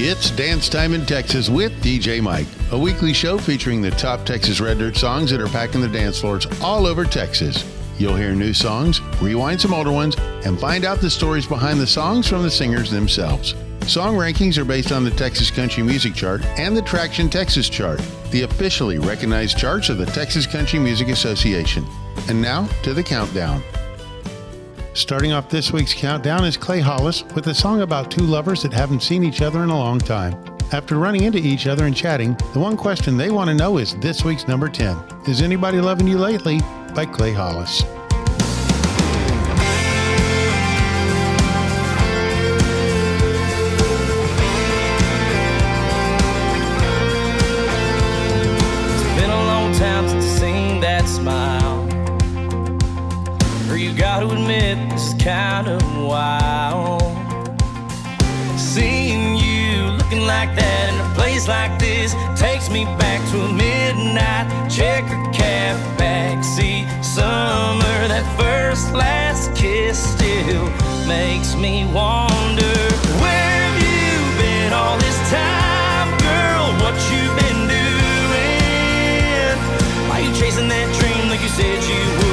It's Dance Time in Texas with DJ Mike, a weekly show featuring the top Texas Red Dirt songs that are packing the dance floors all over Texas. You'll hear new songs, rewind some older ones, and find out the stories behind the songs from the singers themselves. Song rankings are based on the Texas Country Music Chart and the Traction Texas Chart, the officially recognized charts of the Texas Country Music Association. And now to the countdown. Starting off this week's countdown is Clay Hollis with a song about two lovers that haven't seen each other in a long time. After running into each other and chatting, the one question they want to know is this week's number 10 Is anybody loving you lately? by Clay Hollis. Kind of wild. Seeing you looking like that in a place like this takes me back to a midnight checker cab backseat summer. That first last kiss still makes me wonder where have you been all this time, girl? What you been doing? Are you chasing that dream like you said you would?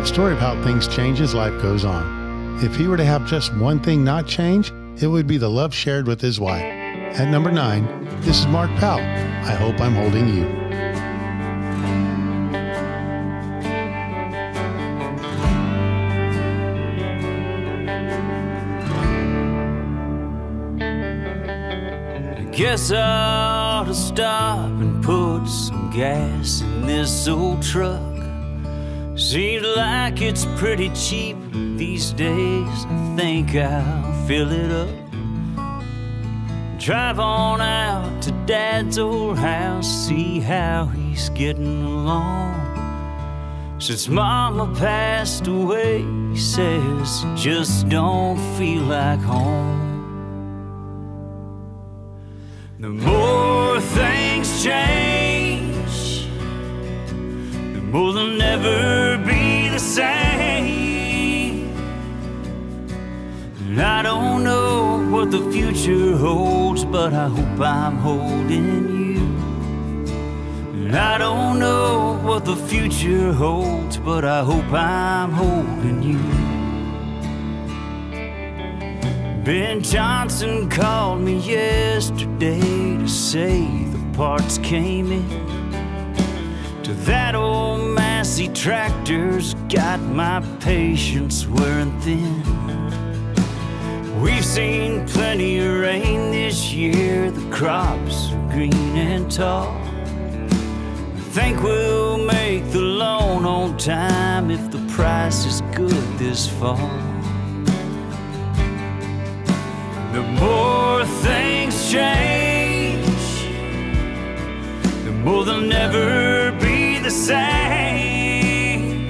Love story of how things change as life goes on. If he were to have just one thing not change, it would be the love shared with his wife. At number nine, this is Mark Powell. I hope I'm holding you. I guess I ought to stop and put some gas in this old truck. Seems like it's pretty cheap these days. I think I'll fill it up. Drive on out to Dad's old house, see how he's getting along. Since Mama passed away, he says, just don't feel like home. The more things change, more they'll never be the same. And I don't know what the future holds, but I hope I'm holding you. And I don't know what the future holds, but I hope I'm holding you. Ben Johnson called me yesterday to say the parts came in to that old Massey tractor's got my patience wearing thin. We've seen plenty of rain this year, the crops are green and tall. I think we'll make the loan on time if the price is good this fall. The more things change, the more they'll never be the same.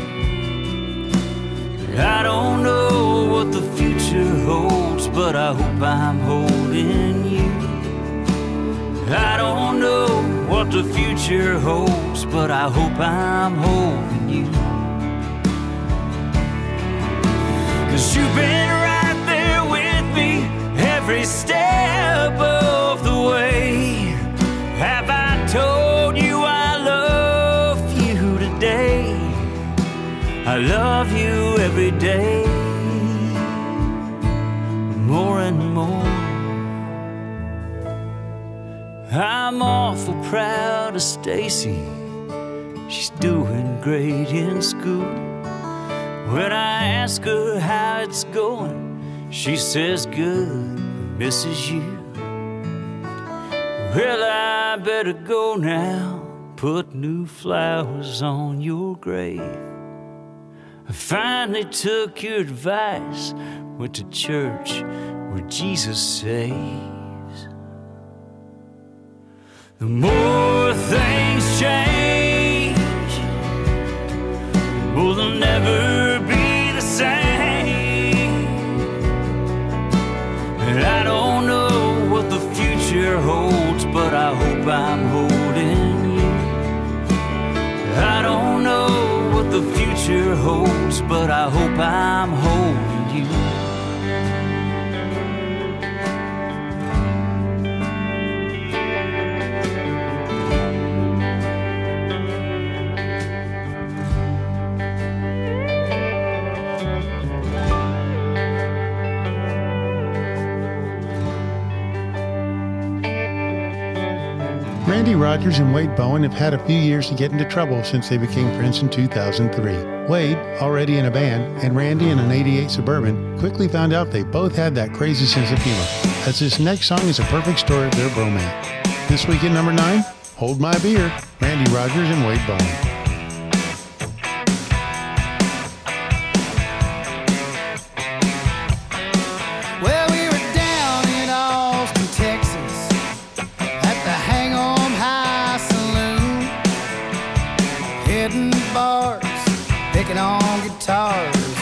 I don't know what the future holds, but I hope I'm holding you. I don't know what the future holds, but I hope I'm holding you. Cause you've been right there with me every step of I'm awful proud of Stacy. She's doing great in school. When I ask her how it's going, she says good, misses you. Well, I better go now, put new flowers on your grave. I finally took your advice, went to church where Jesus saves. The more things change, the more they'll never be the same. And I don't know what the future holds, but I hope I'm holding you. I don't know what the future holds, but I hope I'm holding you. Randy Rogers and Wade Bowen have had a few years to get into trouble since they became friends in 2003. Wade, already in a band, and Randy in an 88 Suburban quickly found out they both had that crazy sense of humor, as this next song is a perfect story of their bromance. This week at number 9, Hold My Beer, Randy Rogers and Wade Bowen. On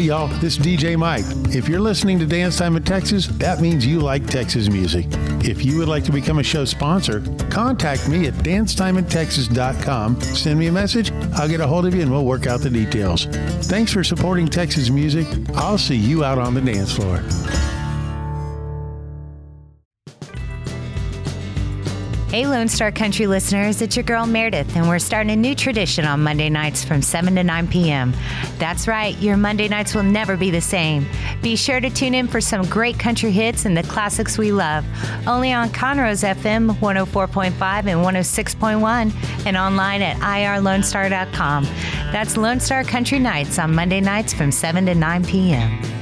y'all. This is DJ Mike. If you're listening to Dance Time in Texas, that means you like Texas music. If you would like to become a show sponsor, contact me at dancetimeintexas.com. Send me a message, I'll get a hold of you and we'll work out the details. Thanks for supporting Texas music. I'll see you out on the dance floor. Hey, Lone Star Country listeners, it's your girl Meredith, and we're starting a new tradition on Monday nights from 7 to 9 p.m. That's right, your Monday nights will never be the same. Be sure to tune in for some great country hits and the classics we love. Only on Conroe's FM 104.5 and 106.1, and online at irlonestar.com. That's Lone Star Country Nights on Monday nights from 7 to 9 p.m.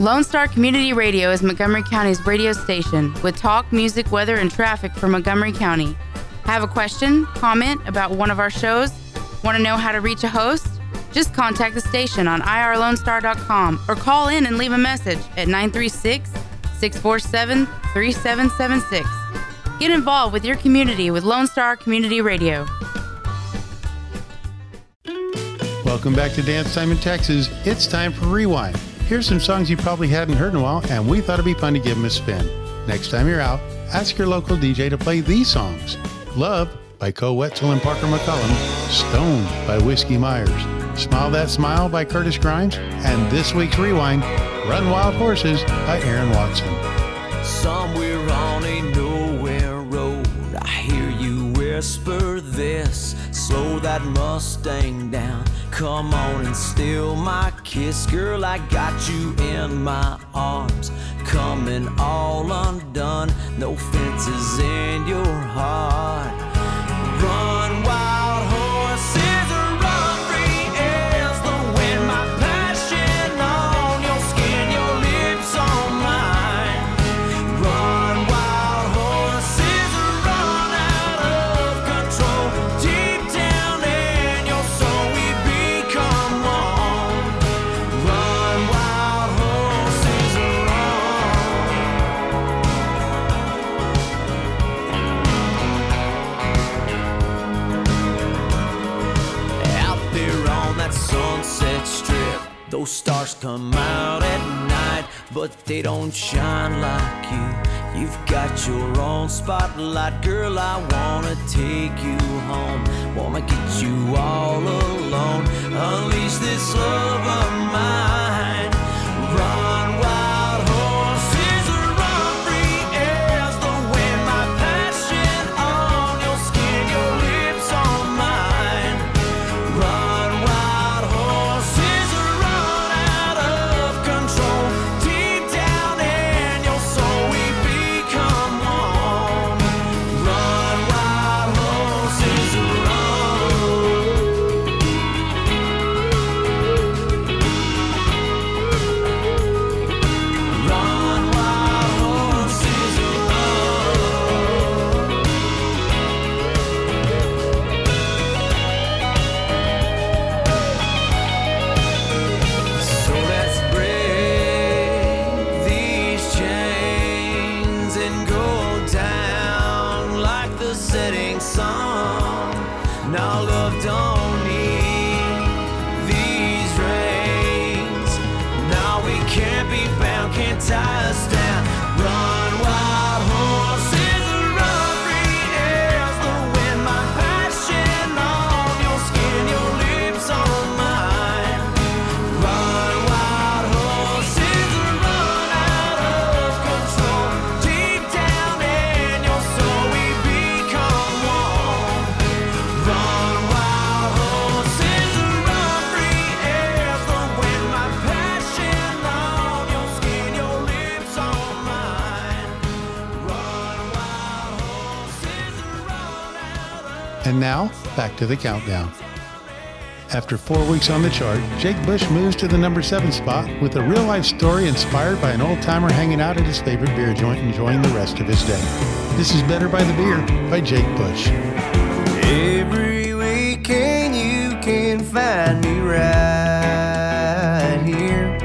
Lone Star Community Radio is Montgomery County's radio station with talk, music, weather, and traffic for Montgomery County. Have a question, comment about one of our shows? Want to know how to reach a host? Just contact the station on irlonestar.com or call in and leave a message at 936 647 3776. Get involved with your community with Lone Star Community Radio. Welcome back to Dance Time in Texas. It's time for Rewind. Here's some songs you probably hadn't heard in a while, and we thought it'd be fun to give them a spin. Next time you're out, ask your local DJ to play these songs Love by Koe Wetzel and Parker McCollum, Stone by Whiskey Myers, Smile That Smile by Curtis Grimes, and this week's Rewind, Run Wild Horses by Aaron Watson. Somewhere on a nowhere road, I hear you whisper this. Slow that Mustang down. Come on and steal my kiss. Girl, I got you in my arms. Coming all undone. No fences in your heart. Run, those stars come out at night, but they don't shine like you. You've got your own spotlight, girl. I wanna take you home, wanna get you all alone. Unleash this love of mine. To the countdown. After four weeks on the chart, Jake Bush moves to the number seven spot with a real life story inspired by an old timer hanging out at his favorite beer joint enjoying the rest of his day. This is Better by the Beer by Jake Bush. Every weekend you can find me right here.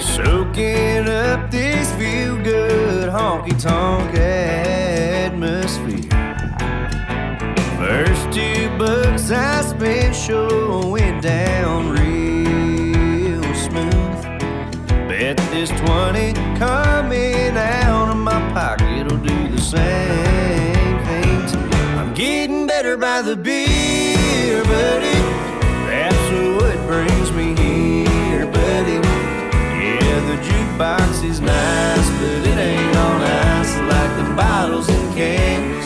Soaking up this feel good honky tonk spent sure went down real smooth. Bet this 20 coming out of my pocket will do the same thing. I'm getting better by the beer, buddy. That's what brings me here, buddy. Yeah, the jukebox is nice, but it ain't on ice like the bottles and cans.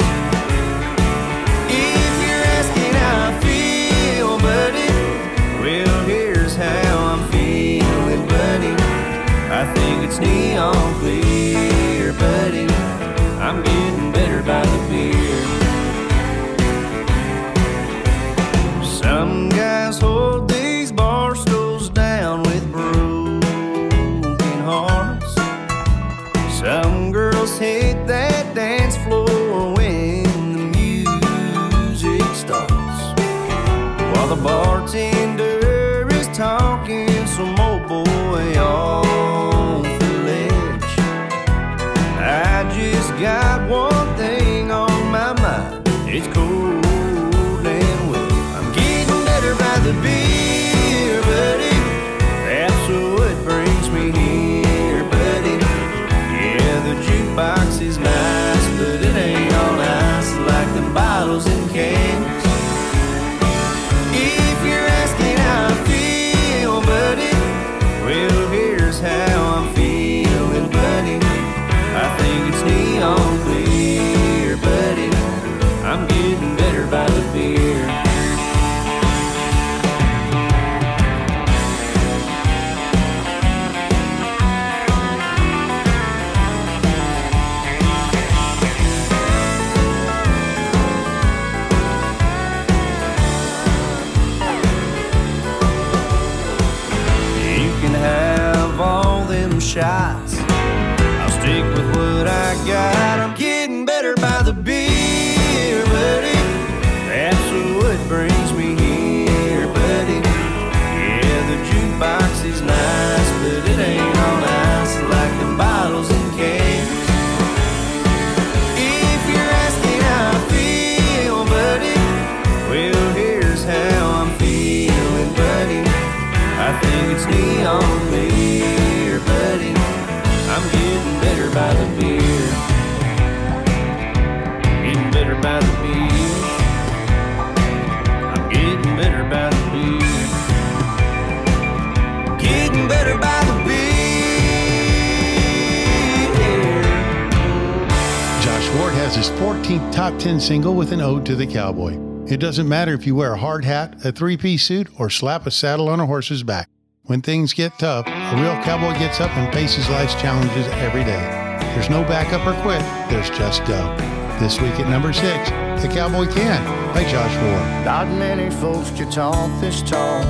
An ode to the cowboy. It doesn't matter if you wear a hard hat, a three piece suit, or slap a saddle on a horse's back. When things get tough, a real cowboy gets up and faces life's challenges every day. There's no backup or quit, there's just go. This week at number six, The Cowboy Can by Josh Ward. Not many folks can talk this talk,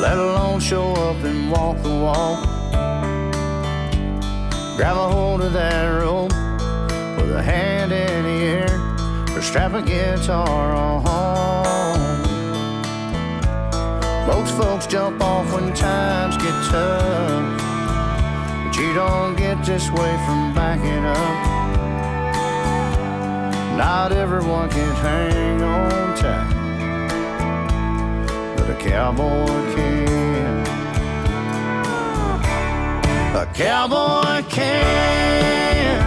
let alone show up and walk the walk. Grab a hold of that rope with a hand in the air, or strap a guitar on. Most folks jump off when times get tough, but you don't get this way from backing up. Not everyone can hang on tight, but a cowboy can. A cowboy can.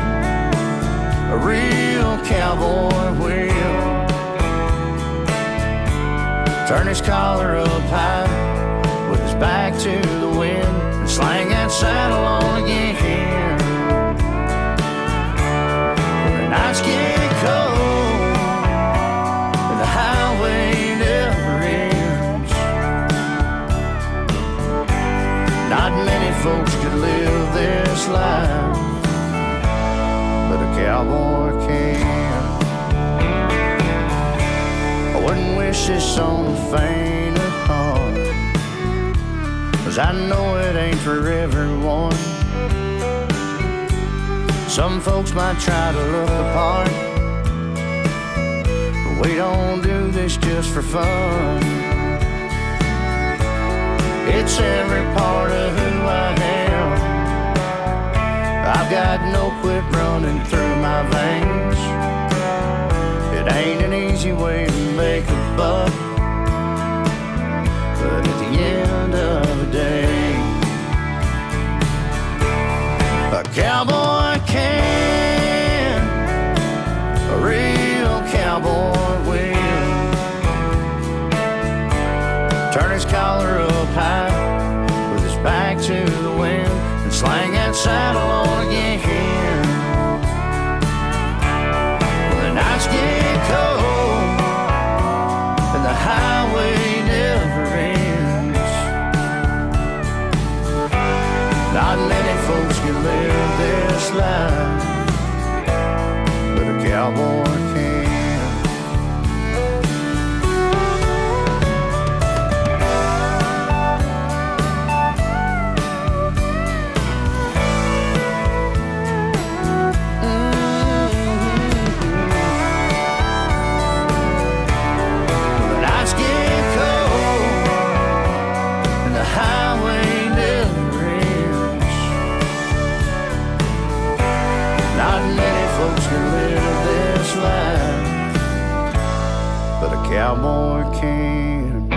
A real cowboy will. Turn his collar up high with his back to the wind and slang that saddle on again. When the nights get cold and the highway never ends. Not many folks could live this life, cowboy can. wouldn't wish this on the faint of heart. Cause I know it ain't for everyone. Some folks might try to look apart. But we don't do this just for fun. It's every part of who I am. I've got no quit running through my veins. It ain't an easy way to make a buck. But at the end of the day, a cowboy can, a real cowboy will. Turn his collar up high with his back to the wind and slang that saddle this cowboy can.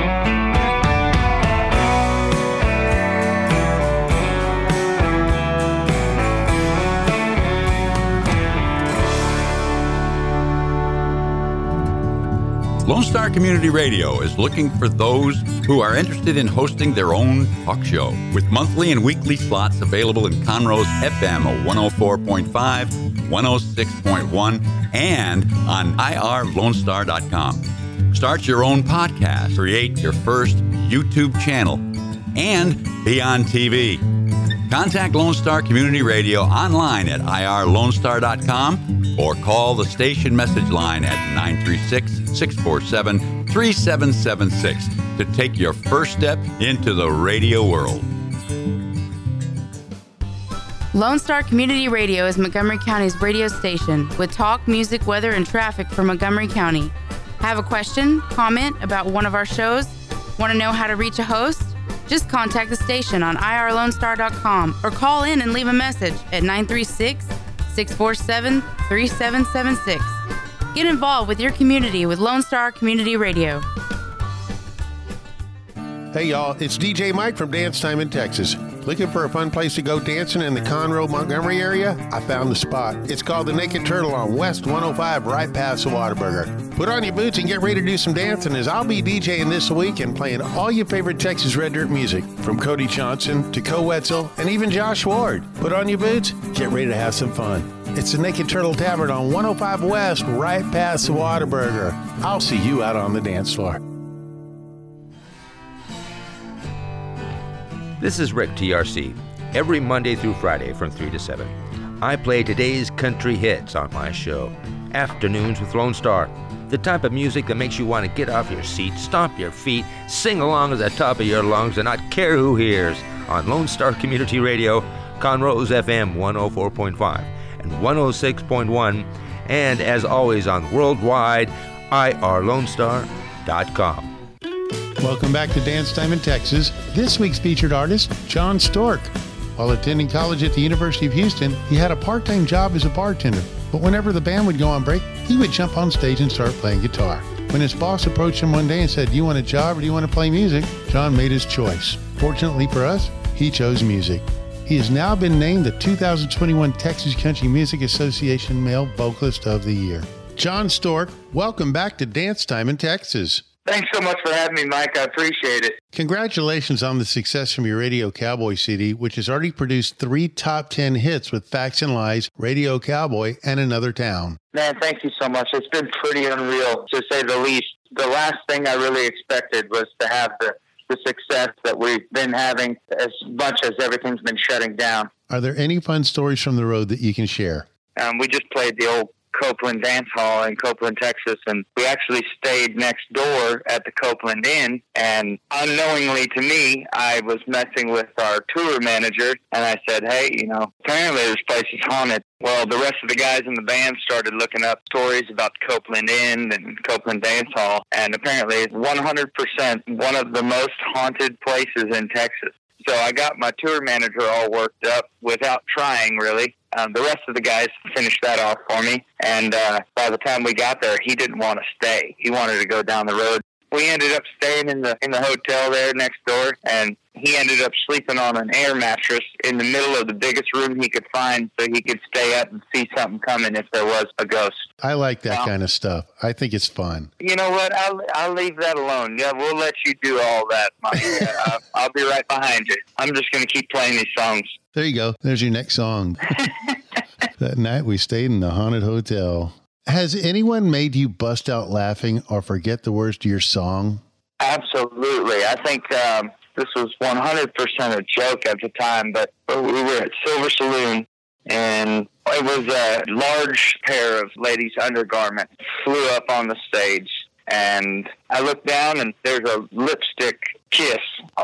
Lone Star Community Radio is looking for those who are interested in hosting their own talk show with monthly and weekly slots available in Conroe's FM 104.5, 106.1, and on irlonestar.com. Start your own podcast, create your first YouTube channel, and be on TV. Contact Lone Star Community Radio online at irlonestar.com or call the station message line at 936 647 3776 to take your first step into the radio world. Lone Star Community Radio is Montgomery County's radio station with talk, music, weather, and traffic for Montgomery County. Have a question, comment about one of our shows? Want to know how to reach a host? Just contact the station on irlonestar.com or call in and leave a message at 936 647 3776. Get involved with your community with Lone Star Community Radio. Hey y'all, it's DJ Mike from Dance Time in Texas. Looking for a fun place to go dancing in the Conroe, Montgomery area? I found the spot. It's called the Naked Turtle on West 105, right past the Whataburger. Put on your boots and get ready to do some dancing as I'll be DJing this week and playing all your favorite Texas Red Dirt music, from Cody Johnson to Koe Wetzel and even Josh Ward. Put on your boots, get ready to have some fun. It's the Naked Turtle Tavern on 105 West, right past the Whataburger. I'll see you out on the dance floor. This is Rick TRC. Every Monday through Friday from 3 to 7, I play today's country hits on my show, Afternoons with Lone Star. The type of music that makes you want to get off your seat, stomp your feet, sing along at the top of your lungs, and not care who hears on Lone Star Community Radio, Conroe's FM 104.5 and 106.1, and as always on worldwide, irlonestar.com. Welcome back to Dance Time in Texas. This week's featured artist, Jon Stork. While attending college at the University of Houston, he had a part time job as a bartender. But whenever the band would go on break, he would jump on stage and start playing guitar. When his boss approached him one day and said, Do you want a job or do you want to play music? Jon made his choice. Fortunately for us, he chose music. He has now been named the 2021 Texas Country Music Association Male Vocalist of the Year. Jon Stork, welcome back to Dance Time in Texas. Thanks so much for having me, Mike. I appreciate it. Congratulations on the success from your Radio Cowboy CD, which has already produced three top 10 hits with Facts and Lies, Radio Cowboy, and Another Town. Man, thank you so much. It's been pretty unreal, to say the least. The last thing I really expected was to have the, the success that we've been having as much as everything's been shutting down. Are there any fun stories from the road that you can share? Um, we just played the old Coupland Dance Hall in Coupland, Texas, and we actually stayed next door at the Coupland Inn. And unknowingly to me, I was messing with our tour manager, and I said, "Hey, you know, apparently this place is haunted." Well, the rest of the guys in the band started looking up stories about Coupland Inn and Coupland Dance Hall, and apparently it's 100% one of the most haunted places in Texas. So I got my tour manager all worked up without trying, really. Um, the rest of the guys finished that off for me, and uh, by the time we got there, he didn't want to stay. He wanted to go down the road. We ended up staying in the in the hotel there next door, and he ended up sleeping on an air mattress in the middle of the biggest room he could find, so he could stay up and see something coming if there was a ghost. I like that kind of stuff. I think it's fun. You know what? I'll I'll leave that alone. Yeah, we'll let you do all that, Mike. uh, I'll be right behind you. I'm just going to keep playing these songs. There you go. There's your next song. that night we stayed in the haunted hotel. Has anyone made you bust out laughing or forget the words to your song? Absolutely. I think um, this was 100% a joke at the time, but we were at Silver Saloon and it was a large pair of ladies' undergarments flew up on the stage. And I looked down and there's a lipstick kiss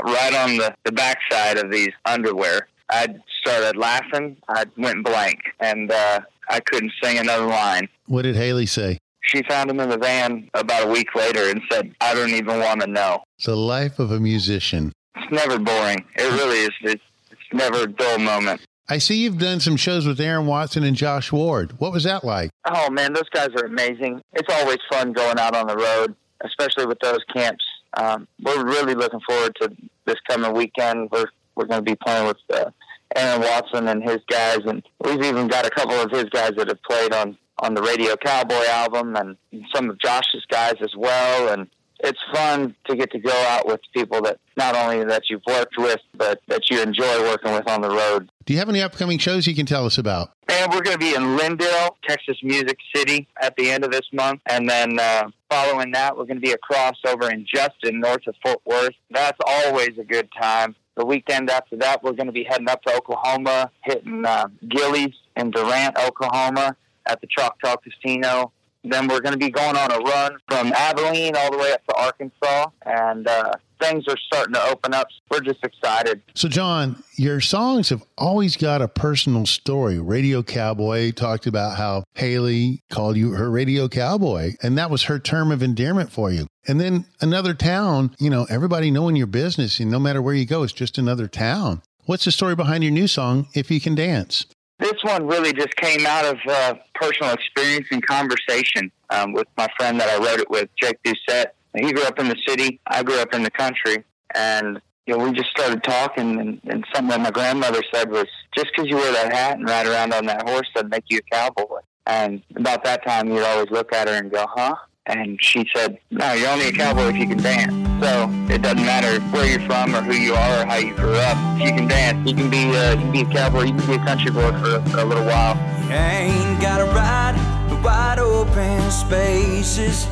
right on the, the backside of these underwear. I started laughing. I went blank and uh, I couldn't sing another line. What did Haley say? She found him in the van about a week later and said, I don't even want to know. The life of a musician. It's never boring. It really is. It's, it's never a dull moment. I see you've done some shows with Aaron Watson and Josh Ward. What was that like? Oh, man, those guys are amazing. It's always fun going out on the road, especially with those camps. Um, we're really looking forward to this coming weekend. We're, we're going to be playing with uh, Aaron Watson and his guys, and we've even got a couple of his guys that have played on on the Radio Cowboy album, and some of Josh's guys as well. And it's fun to get to go out with people that not only that you've worked with, but that you enjoy working with on the road. Do you have any upcoming shows you can tell us about? And we're going to be in Lindale, Texas Music City at the end of this month. And then uh, following that, we're going to be a crossover in Justin, north of Fort Worth. That's always a good time. The weekend after that, we're going to be heading up to Oklahoma, hitting uh, Gilley's in Durant, Oklahoma at the Choctaw Casino. Then we're going to be going on a run from Abilene all the way up to Arkansas. And uh, things are starting to open up. We're just excited. So, Jon, your songs have always got a personal story. Radio Cowboy talked about how Haley called you her radio cowboy, and that was her term of endearment for you. And then another town, you know, everybody knowing your business, and no matter where you go, it's just another town. What's the story behind your new song, If You Can Dance? This one really just came out of uh, personal experience and conversation um, with my friend that I wrote it with, Jake Doucette. He grew up in the city. I grew up in the country. And, you know, we just started talking. And, and something that my grandmother said was, just because you wear that hat and ride around on that horse doesn't make you a cowboy. And about that time, you'd always look at her and go, huh? And she said, no, you're only a cowboy if you can dance. So it doesn't matter where you're from or who you are or how you grew up. If you can dance, you can be, uh, you can be a cowboy, you can be a country boy for, for a little while. You ain't gotta ride the wide open spaces,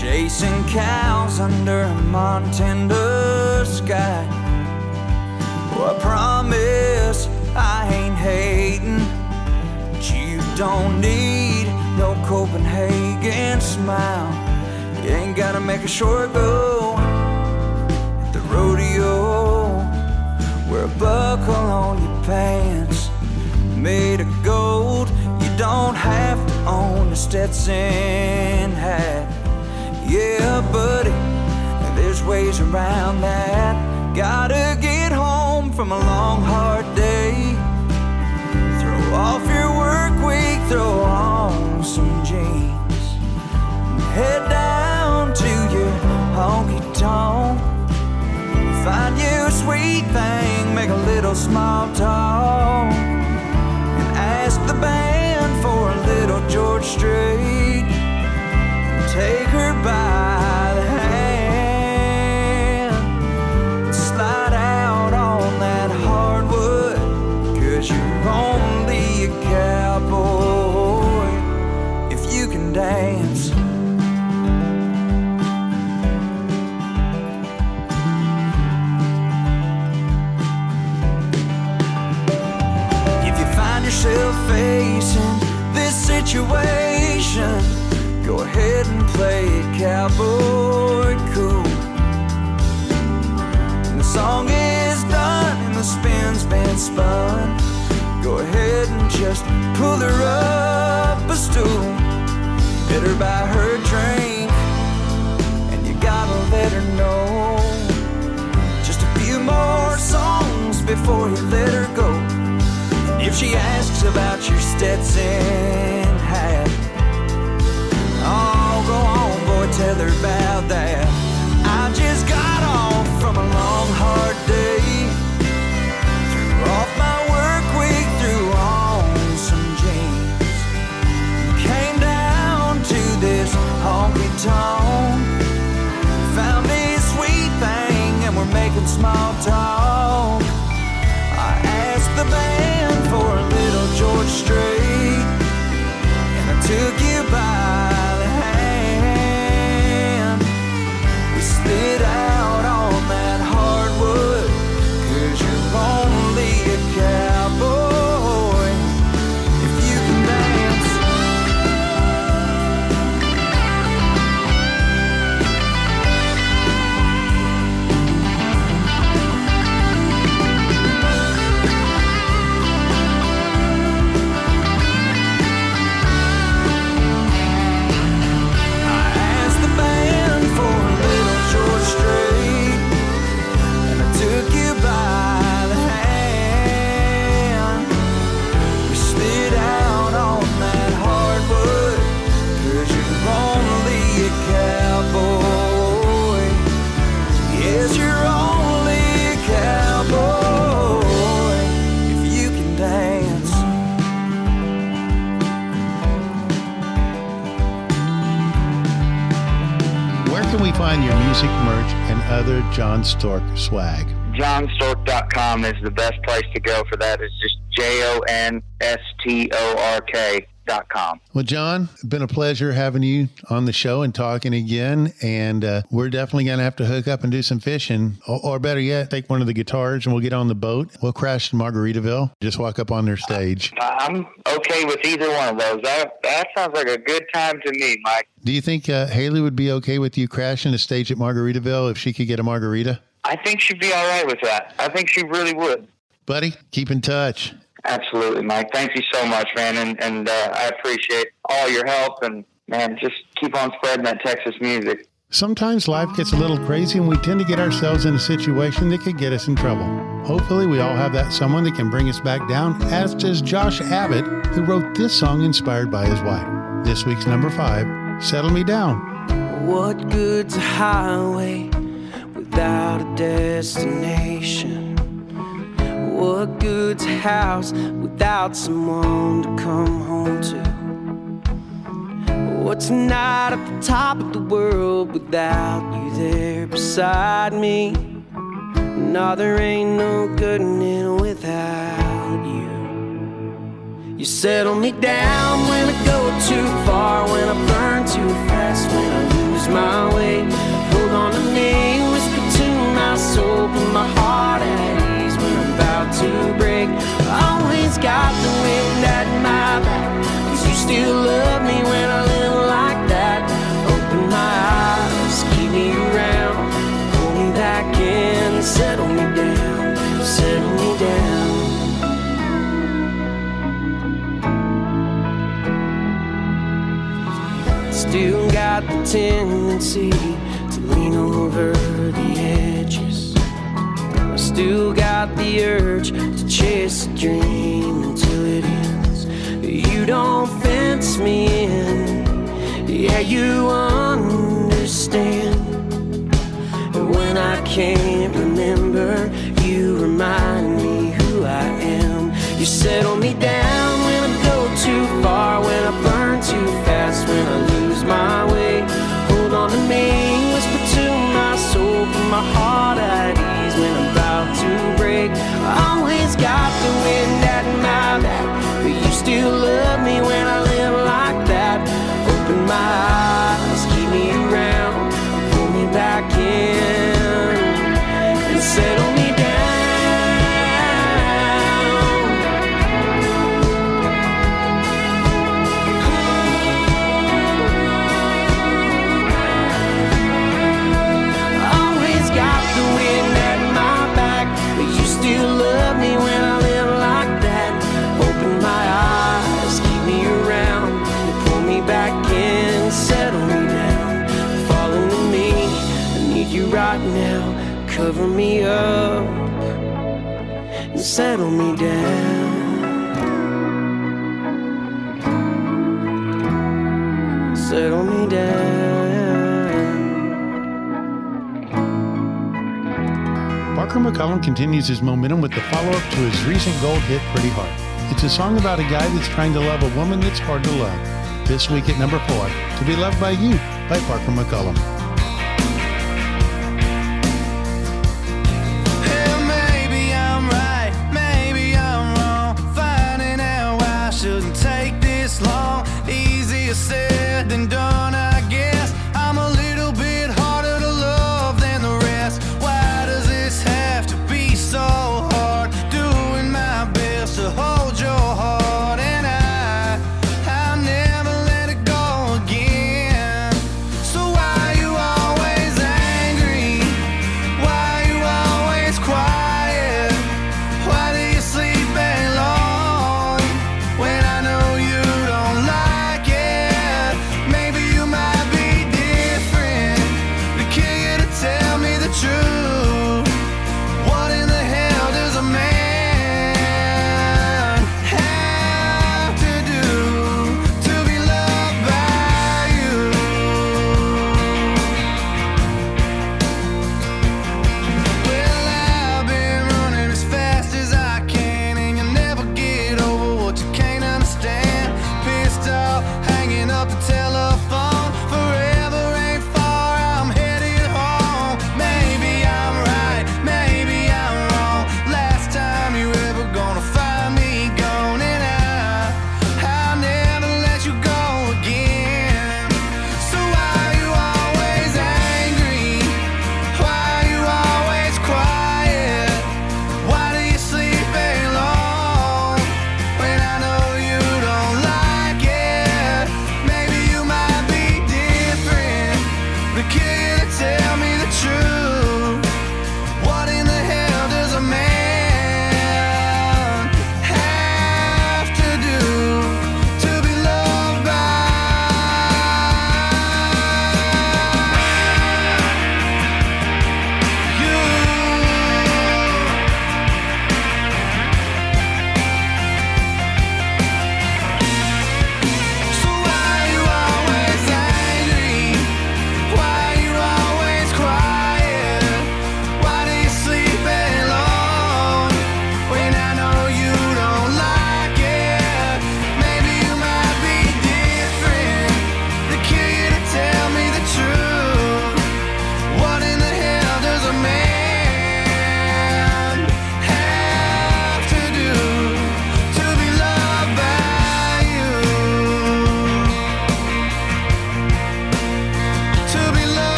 chasing cows under a Montana sky. Well, I promise I ain't hating, but you don't need no Copenhagen smile. You ain't gotta make a short go at the rodeo. Wear a buckle on your pants made of gold. You don't have to own a Stetson hat. Yeah, buddy, there's ways around that. Gotta get home from a long, hard day. Throw off your work week, throw on some jeans. Head down to your honky tonk. Find you a sweet thing, make a little small talk. And ask the band for a little George Strait. Take her by situation. Go ahead and play it cowboy cool. And the song is done and the spin's been spun. Go ahead and just pull her up a stool. Buy her a drink, and you gotta let her know. Just a few more songs before you let her go. If she asks about your Stetson Jon Stork swag? JonStork.com is the best place to go for that. It's just J O N S T O R K com. Well, Jon, it's been a pleasure having you on the show and talking again. And uh, we're definitely going to have to hook up and do some fishing. Or, or better yet, take one of the guitars and we'll get on the boat. We'll crash in Margaritaville, just walk up on their stage. I'm okay with either one of those. That, that sounds like a good time to me, Mike. Do you think uh, Haley would be okay with you crashing a stage at Margaritaville if she could get a margarita? I think she'd be all right with that. I think she really would. Buddy, keep in touch. Absolutely, Mike. Thank you so much, man, and and uh, I appreciate all your help. And man, just keep on spreading that Texas music. Sometimes life gets a little crazy and we tend to get ourselves in a situation that could get us in trouble. Hopefully, we all have that someone that can bring us back down, as does Josh Abbott, who wrote this song inspired by his wife. This week's number five, Settle Me Down. What good's a highway without a destination? What good's a house without someone to come home to? What's a night at the top of the world without you there beside me? No, there ain't no good in it without you. You settle me down when I go too far, when I burn too fast, when I lose my way. Hold on to me, whisper to my soul, put my heart at to break. Always got the wind at my back, cause you still love me when I live like that. Open my eyes, keep me around, pull me back in, settle me down, settle me down. Still got the tendency to lean over the edges. Still got the urge to chase a dream until it ends. You don't fence me in, yeah, you understand. And when I can't remember, you remind me who I am. You settle me down when I go too far, settle me down. Settle me down. Parker McCollum continues his momentum with the follow up to his recent gold hit, Pretty Hard. It's a song about a guy that's trying to love a woman that's hard to love. This week at number four, To Be Loved by You by Parker McCollum. Said than done,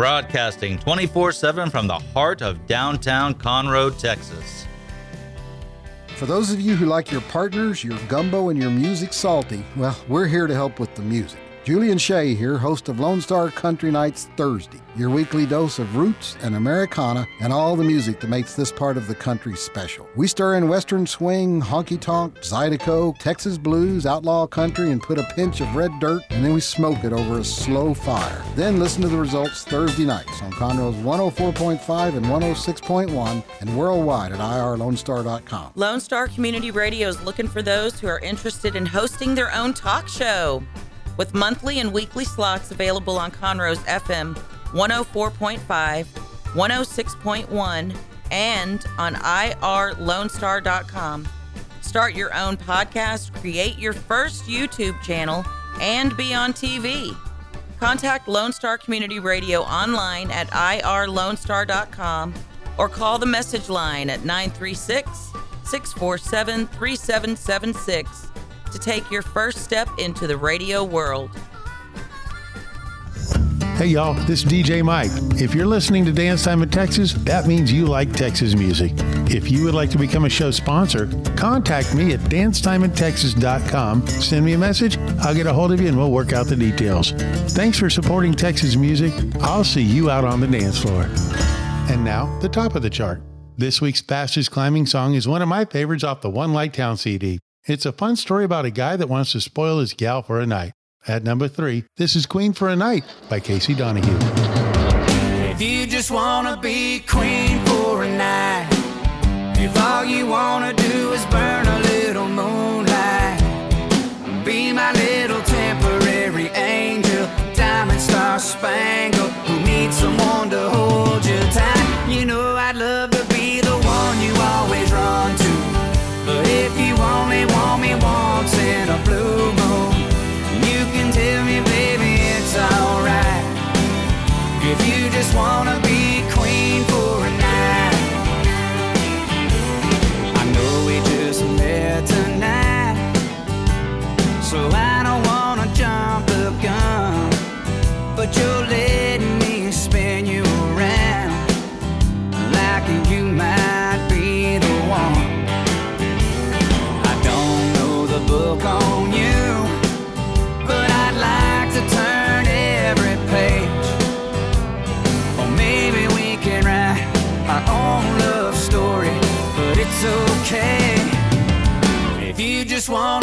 broadcasting 24 7 from the heart of downtown Conroe, Texas. For those of you who like your partners, your gumbo, and your music salty, well, we're here to help with the music. Julian Shea here, host of Lone Star Country Nights Thursday, your weekly dose of roots and Americana and all the music that makes this part of the country special. We stir in Western swing, honky tonk, Zydeco, Texas blues, outlaw country, and put a pinch of red dirt, and then we smoke it over a slow fire. Then listen to the results Thursday nights on Conroe's 104.5 and 106.1 and worldwide at irlonestar.com. Lone Star Community Radio is looking for those who are interested in hosting their own talk show. With monthly and weekly slots available on Conroe's FM 104.5, 106.1, and on irlonestar.com. Start your own podcast, create your first YouTube channel, and be on TV. Contact Lone Star Community Radio online at irlonestar.com or call the message line at 936 647 3776 to take your first step into the radio world. Hey y'all, this is DJ Mike. If you're listening to Dance Time in Texas, that means you like Texas music. If you would like to become a show sponsor, contact me at dancetimeintexas.com. Send me a message, I'll get a hold of you and we'll work out the details. Thanks for supporting Texas music. I'll see you out on the dance floor. And now, the top of the chart. This week's fastest climbing song is one of my favorites off the One Light Town CD. It's a fun story about a guy that wants to spoil his gal for a night. At number three, this is Queen for a Night by Casey Donahue. If you just wanna be queen for a night, if all you wanna do is burn a little moonlight, be my little temporary angel, diamond star spangled, who needs someone to hold you tight. You know I'd love me once in a blue moon, you can tell me, baby, it's alright. If you just wanna be you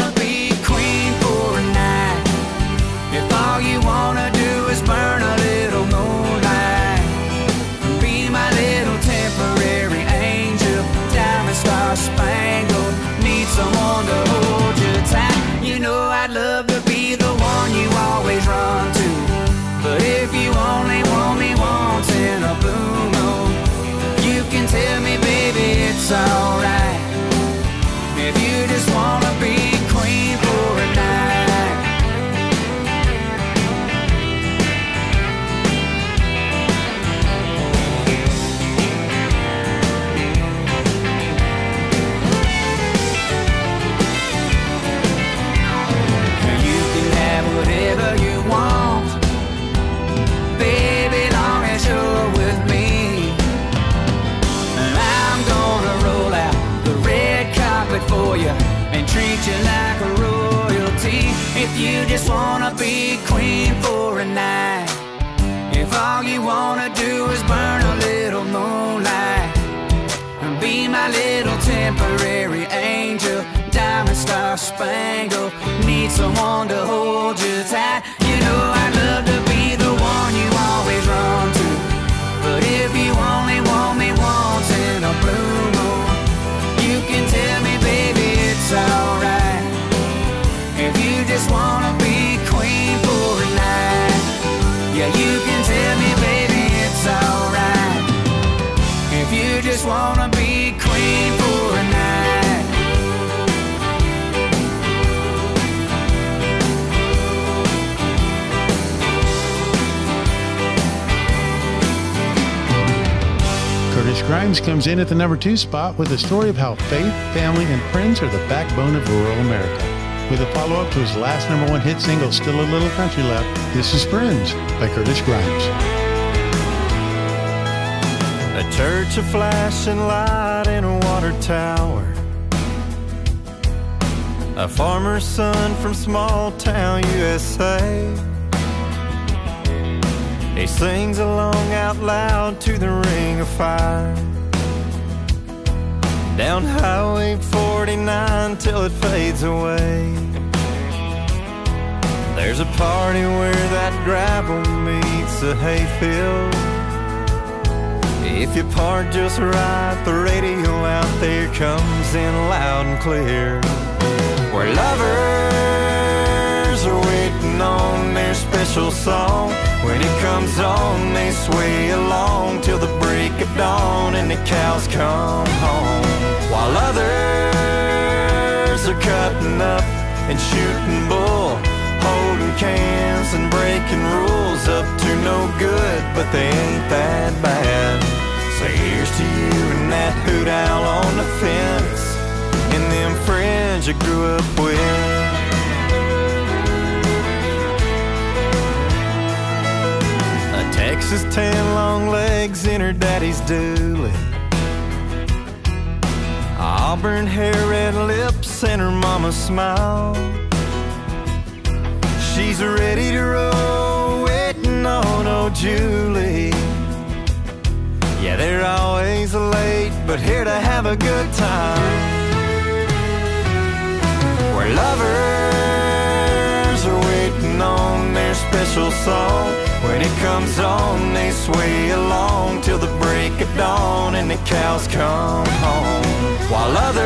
spangled, need someone to hold you tight. Grimes comes in at the number two spot with a story of how faith, family, and friends are the backbone of rural America. With a follow up to his last number one hit single, Still a Little Country Left, this is Friends by Curtis Grimes. A church of flashing light in a water tower. A farmer's son from small town USA. He sings along out loud to the ring of fire. Down Highway 49 till it fades away. There's a party where that gravel meets the hayfield. If you park just right, the radio out there comes in loud and clear. Where lovers are waiting on special song. When it comes on, they sway along till the break of dawn and the cows come home. While others are cutting up and shooting bull, holding cans and breaking rules up to no good, but they ain't that bad. So here's to you and that hoot owl on the fence, and them friends you grew up with. Texas tan long legs in her daddy's dually. Auburn hair, red lips, and her mama's smile. She's ready to roll, waiting on old Julie. Yeah, they're always late, but here to have a good time. We're lovers special song. When it comes on, they sway along till the break of dawn and the cows come home. While others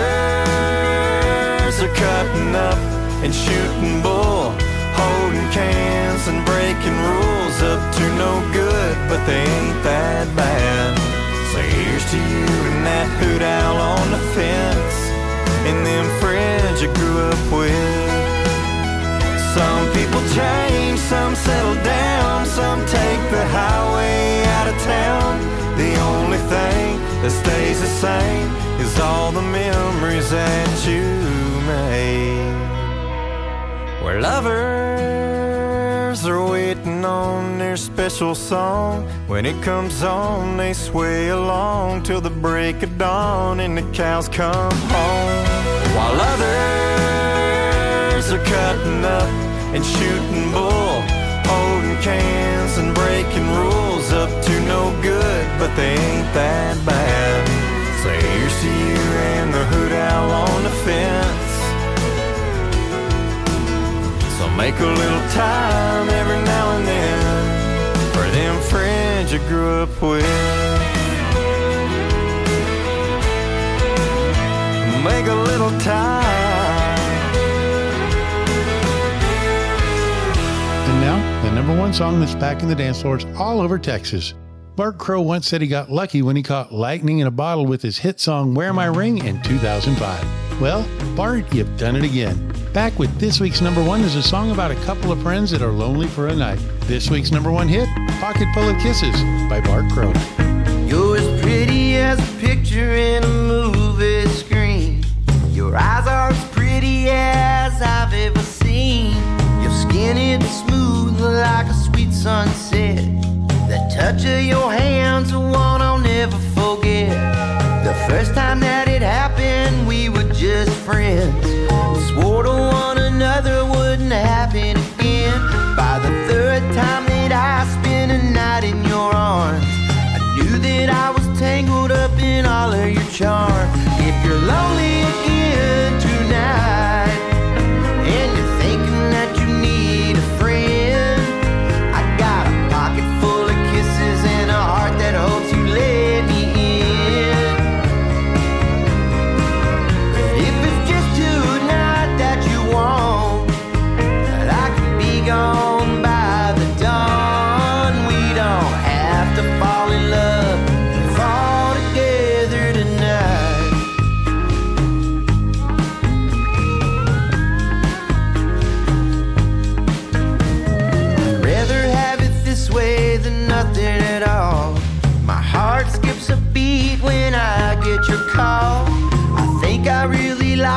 are cutting up and shooting bull, holding cans and breaking rules up to no good, but they ain't that bad. So here's to you and that hoot owl on the fence, and them friends you grew up with. Some people change, some settle down, some take the highway out of town. The only thing that stays the same is all the memories that you made. Where lovers are waiting on their special song. When it comes on, they sway along till the break of dawn and the cows come home. While others are cutting up and shooting bull, holding cans and breaking rules up to no good, but they ain't that bad. So here's to you and the hoot owl on the fence. So make a little time every now and then for them friends you grew up with. Make a little time. Number one song that's back in the dance floors all over Texas. Bart Crow once said he got lucky when he caught lightning in a bottle with his hit song Wear My Ring in 2005. Well, Bart, you've done it again. Back with this week's number one is a song about a couple of friends that are lonely for a night. This week's number one hit, Pocket Full of Kisses by Bart Crow. You're as pretty as a picture in a movie screen. Your eyes are as pretty as I've ever seen. Your skin is smooth like a sweet sunset. The touch of your hands, one I'll never forget. The first time that it happened, we were just friends. Swore to one another wouldn't happen again. By the third time that I spent a night in your arms, I knew that I was tangled up in all of your charm. If you're lonely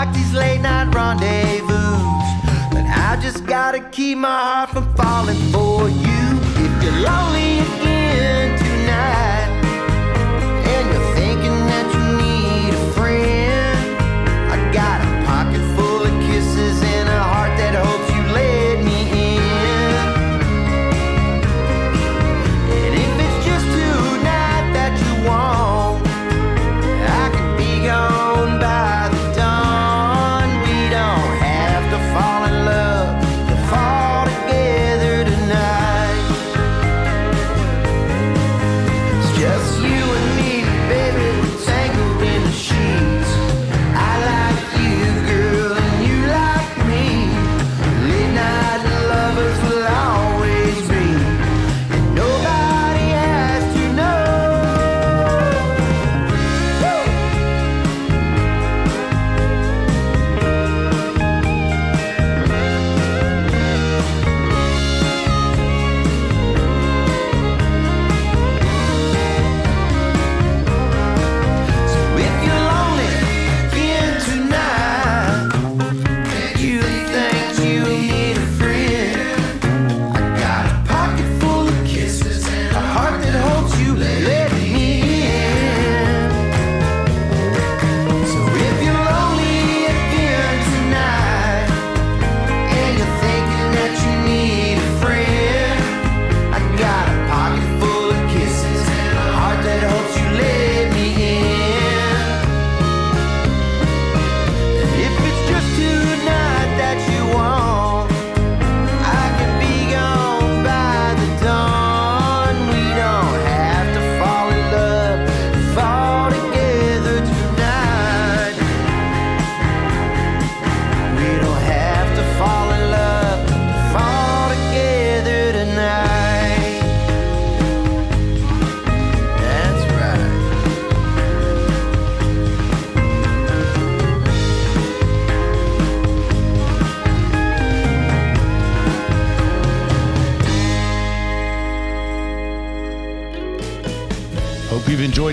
like these late night rendezvous. But I just gotta keep my heart from falling for you. If you're lonely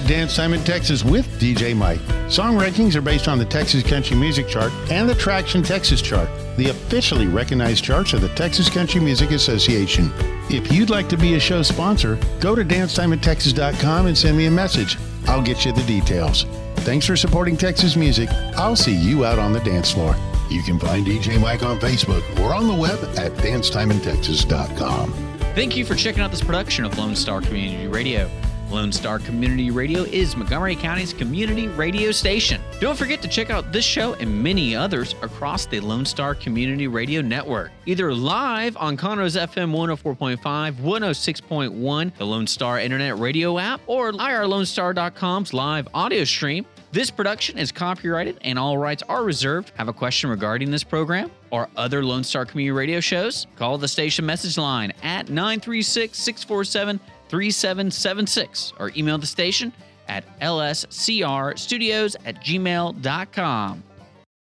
Dance Time in Texas with DJ Mike. Song rankings are based on the Texas Country Music Chart and the Traction Texas Chart, the officially recognized charts of the Texas Country Music Association. If you'd like to be a show sponsor, go to dancetimeintexas.com and send me a message. I'll get you the details. Thanks for supporting Texas music. I'll see you out on the dance floor. You can find DJ Mike on Facebook or on the web at dancetimeintexas.com. Thank you for checking out this production of Lone Star Community Radio. Lone Star Community Radio is Montgomery County's community radio station. Don't forget to check out this show and many others across the Lone Star Community Radio Network, either live on Conroe's FM 104.5, 106.1, the Lone Star Internet Radio app, or irlonestar.com's live audio stream. This production is copyrighted and all rights are reserved. Have a question regarding this program or other Lone Star Community Radio shows? Call the station message line at 936 647 3776 or email the station at lscrstudios at gmail.com.